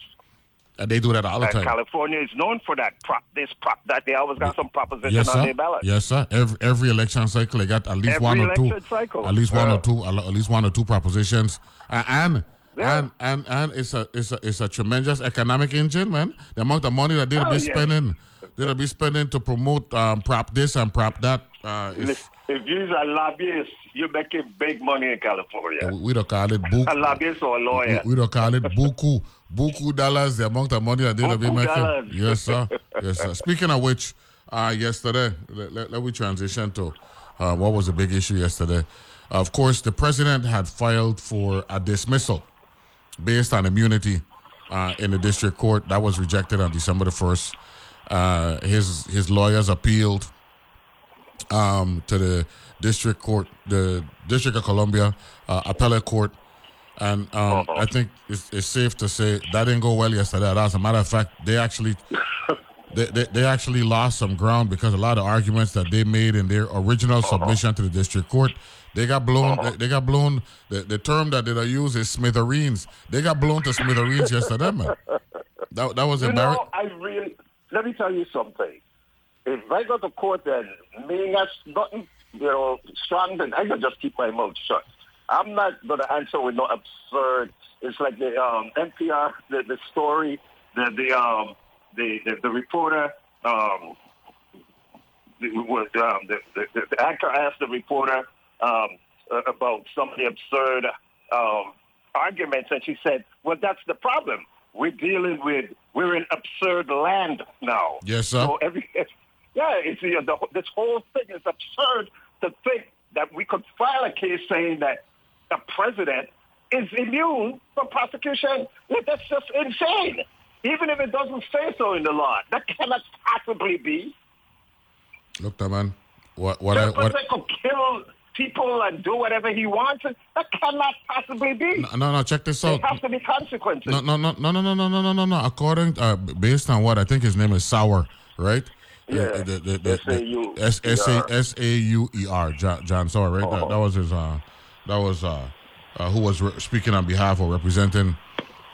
And they do that all the And time. California is known for that. Prop this, prop that. They always got some proposition Yes, on their ballot. Yes, sir. Every every election cycle, they got at least Every one or two, cycle. at least one Yeah. or two, at least one or two propositions, Uh, and Yeah. and and and it's a it's a it's a tremendous economic engine, man. The amount of money that they'll Oh, be yeah. spending, they'll be spending to promote um, prop this and prop that. Uh, is, If you're a lobbyist, you're making big money in California. we don't call it book. A lobbyist or a We, lawyer. we don't call it buku buku dollars. The amount of money that they'll be making. dollars. Yes, sir. Yes, sir. Speaking of which, uh, yesterday, let, let, let me transition to uh, what was the big issue yesterday? Of course, the president had filed for a dismissal based on immunity uh, in the district court. That was rejected on December the first. Uh, his his lawyers appealed um, to the district court, the District of Columbia uh, appellate court, and um, I think it's, it's safe to say that didn't go well yesterday. As a matter of fact, they actually they, they, they actually lost some ground because a lot of arguments that they made in their original submission to the district court they got blown. They, they got blown. The, the term that they use is smithereens. They got blown to smithereens yesterday, man. That, that was You embarrassing. know, I really, let me tell you something. If I go to court and me has nothing, you know, strong, then I can just keep my mouth shut. I'm not going to answer with no absurd. It's like the um, NPR, the, the story, the the um, the, the, the reporter, um, the, was, um, the, the, the actor asked the reporter um, about some of the absurd um, arguments, and she said, "Well, that's the problem. We're dealing with we're in absurd land now. Yes, sir. So every yeah, it's you know, the, this whole thing is absurd to think that we could file a case saying that a president is immune from prosecution. Well, That's just insane. Even if it doesn't say so in the law, that cannot possibly be. Look, that man. What what I the what? president could kill people and do whatever he wants. That cannot possibly be. No, no. Check this There out. has to be consequences. No, no, no, no, no, no, no, no, no, no, no. According, uh, based on what I think his name is Sauer, right? Yeah. The, the, the, S-A-U-E-R. S S A S A U E R. John, John Sauer, right? That, that was his. Uh, that was uh, uh, who was re- speaking on behalf or representing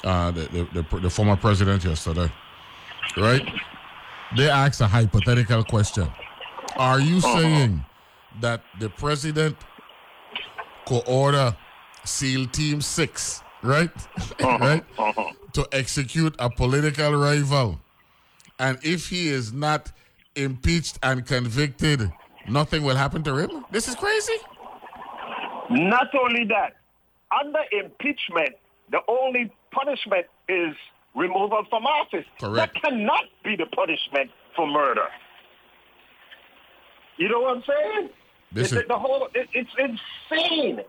uh, the, the, the the former president yesterday, right? They asked a hypothetical question. Are you saying that the president could order SEAL Team Six, right, right, to execute a political rival, and if he is not impeached and convicted, nothing will happen to him? This is crazy. Not only that, under impeachment, the only punishment is removal from office. Correct. That cannot be the punishment for murder. You know what I'm saying? This It's- is- the whole it, it's insane.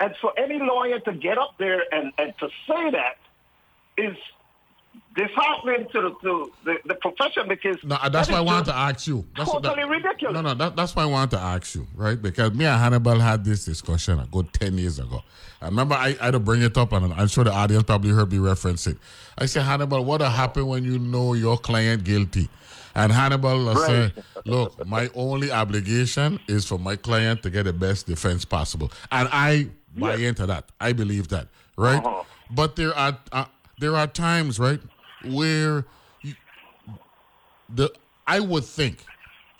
And for any lawyer to get up there and, and to say that is disheartening to the, to the, the profession because No, that's that why I is wanted to ask you. That's totally that- ridiculous. No, no, that, that's why I wanted to ask you, right? Because me and Hannibal had this discussion a good 10 years ago. I remember I, I had to bring it up, and I'm sure the audience probably heard me reference it. I said, Hannibal, what will happen when you know your client guilty? And Hannibal will say, look, my only obligation is for my client to get the best defense possible. And I buy into that. I believe that, right? Uh-huh. But there are uh, there are times, right, where you, the I would think,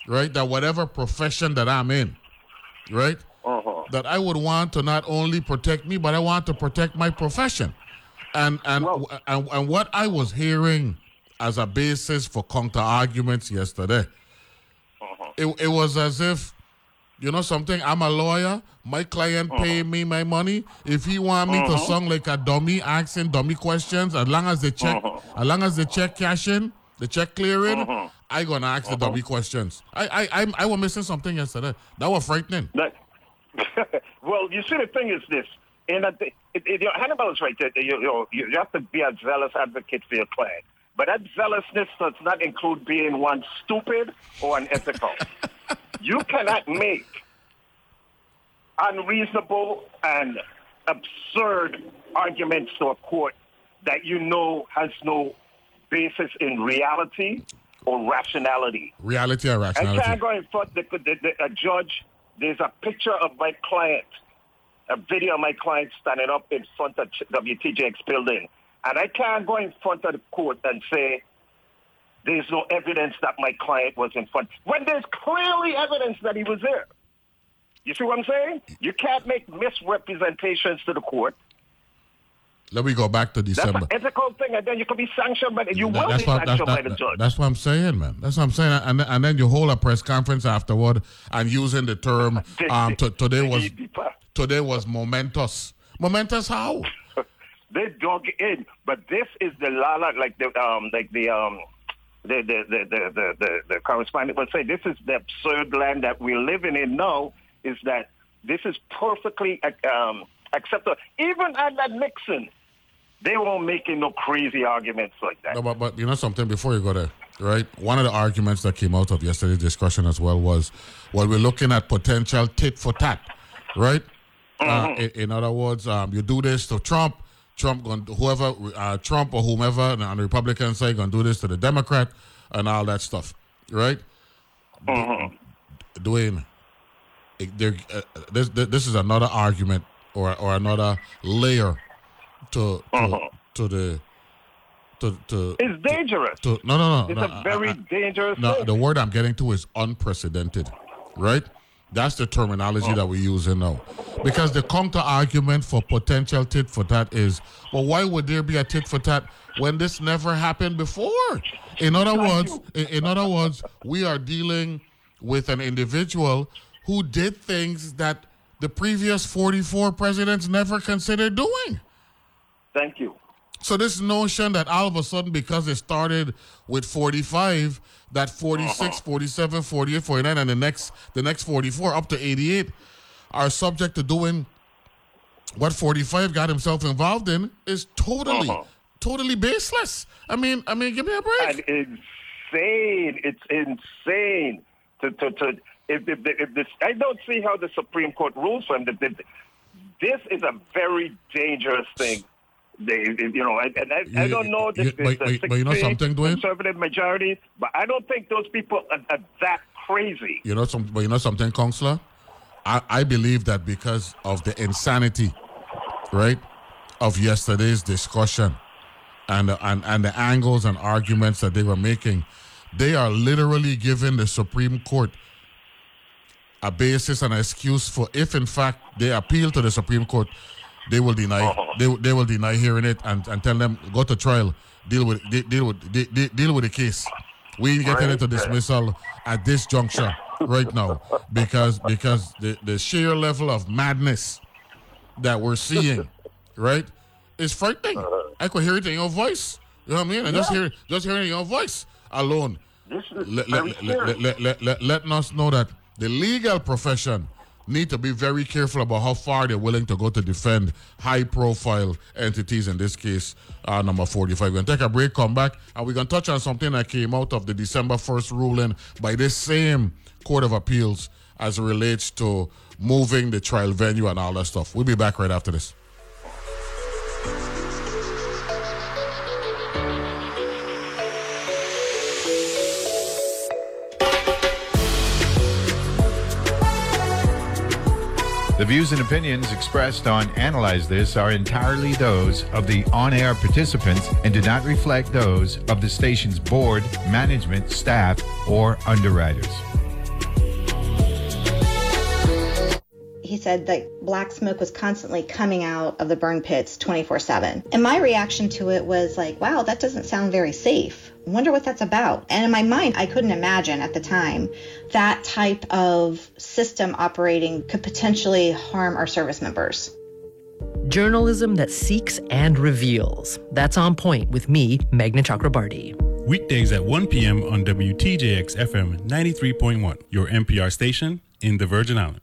right, that whatever profession that I'm in, right, Uh-huh. that I would want to not only protect me, but I want to protect my profession. And and and, and what I was hearing as a basis for counter arguments yesterday, Uh-huh. it, it was as if, you know something, I'm a lawyer, my client pay me my money. If he want me to Uh-huh. sound like a dummy, asking dummy questions, as long as the check, Uh-huh. as long as the check cashing, the check clearing, Uh-huh. I gonna ask the dummy questions. I I I, I was missing something yesterday. That was frightening. That, well, you see, the thing is this. In a, it, it, you know, Hannibal is right. You, you, you have to be a zealous advocate for your client. But that zealousness does not include being one stupid or unethical. you cannot make unreasonable and absurd arguments to a court that you know has no basis in reality or rationality. Reality or I rationality? can't go in front of the, the, the, a judge. There's a picture of my client, a video of my client standing up in front of WTJX building. And I can't go in front of the court and say there's no evidence that my client was in front. When there's clearly evidence that he was there. You see what I'm saying? You can't make misrepresentations to the court. Let me go back to That's December. an ethical thing, and then you can be sanctioned by the, you will that's be what, that's, sanctioned by that- the judge. that's what I'm saying, man. That's what I'm saying. And, and then you hold a press conference afterward and using the term um, today was today was momentous. Momentous how? they dug in, but this is the lala, like the um, like the um, the the the the the, the, correspondent would say, this is the absurd land that we're living in now, is that this is perfectly um, acceptable. Even under Nixon, they won't making no crazy arguments like that. No, but, but you know something before you go there, right? One of the arguments that came out of yesterday's discussion as well was, well, we're looking at potential tit for tat, right? Uh, Mm-hmm. in, in other words, um, you do this to Trump, Trump going whoever uh, Trump or whomever on the Republican side going to do this to the Democrat and all that stuff, right? Mm-hmm. Dwayne, it- there, uh, this this is another argument or or another layer to to, to the to to It's dangerous. to no no no It's no, a very I- I- dangerous no thing. the word I'm getting to is unprecedented, right? That's the terminology oh. that we're using now. Because the counter argument for potential tit for tat is, well, why would there be a tit for tat when this never happened before? In other words, in other words, we are dealing with an individual who did things that the previous 44 presidents never considered doing. Thank you. So this notion that all of a sudden because it started with 45 that 46, uh-huh. 47, 48, 49 and the next the next 44 up to 88 are subject to doing what 45 got himself involved in is totally uh-huh. totally baseless. I mean, I mean, give me a break. And insane. It's insane. To, to, to, if, if, if this, I don't see how the Supreme Court rules for him. That- This is a very dangerous thing. They, you know, and, and I, I don't know you- this, but- this, but- but you know something, Dwayne? conservative majority, but I don't think those people are, are that crazy. You know some, but you know something, counselor. I, I believe that because of the insanity, right, of yesterday's discussion, and and and the angles and arguments that they were making, they are literally giving the Supreme Court a basis and an excuse for if in fact they appeal to the Supreme Court, they will deny oh. they, they will deny hearing it and, and tell them go to trial, deal with de- deal with de- de- deal with the case. We ain't getting into dismissal at this juncture right now because because the, the sheer level of madness that we're seeing, right, is frightening. Uh-huh. I could hear it in your voice. You know what I mean? And just hear just hearing your voice alone. This is Let, let, serious. let, let, let, let, letting us know that the legal profession need to be very careful about how far they're willing to go to defend high profile entities in this case uh, number 45 we're going to take a break come back and we're going to touch on something that came out of the december 1st ruling by this same court of appeals as it relates to moving the trial venue and all that stuff. We'll be back right after this The views and opinions expressed on Analyze This are entirely those of the on air participants and do not reflect those of the station's board, management, staff, or underwriters. he said that black smoke was constantly coming out of the burn pits 24 7. And my reaction to it was like, wow, that doesn't sound very safe. Wonder what that's about. And in my mind, I couldn't imagine at the time that type of system operating could potentially harm our service members. Journalism that seeks and reveals. That's on point with me, Meghna Chakrabarti. Weekdays at 1 p.m. on WTJX FM 93.1, your NPR station in the Virgin Islands.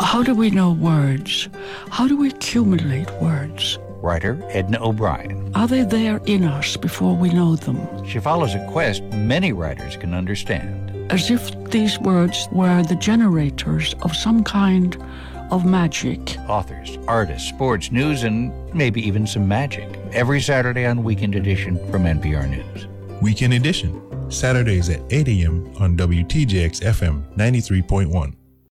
How do we know words? How do we accumulate words? Writer Edna O'Brien. Are they there in us before we know them? She follows a quest many writers can understand. As if these words were the generators of some kind of magic. Authors, artists, sports, news, and maybe even some magic. Every Saturday on Weekend Edition from NPR News. Weekend Edition, Saturdays at 8 a.m. on WTJX FM 93.1.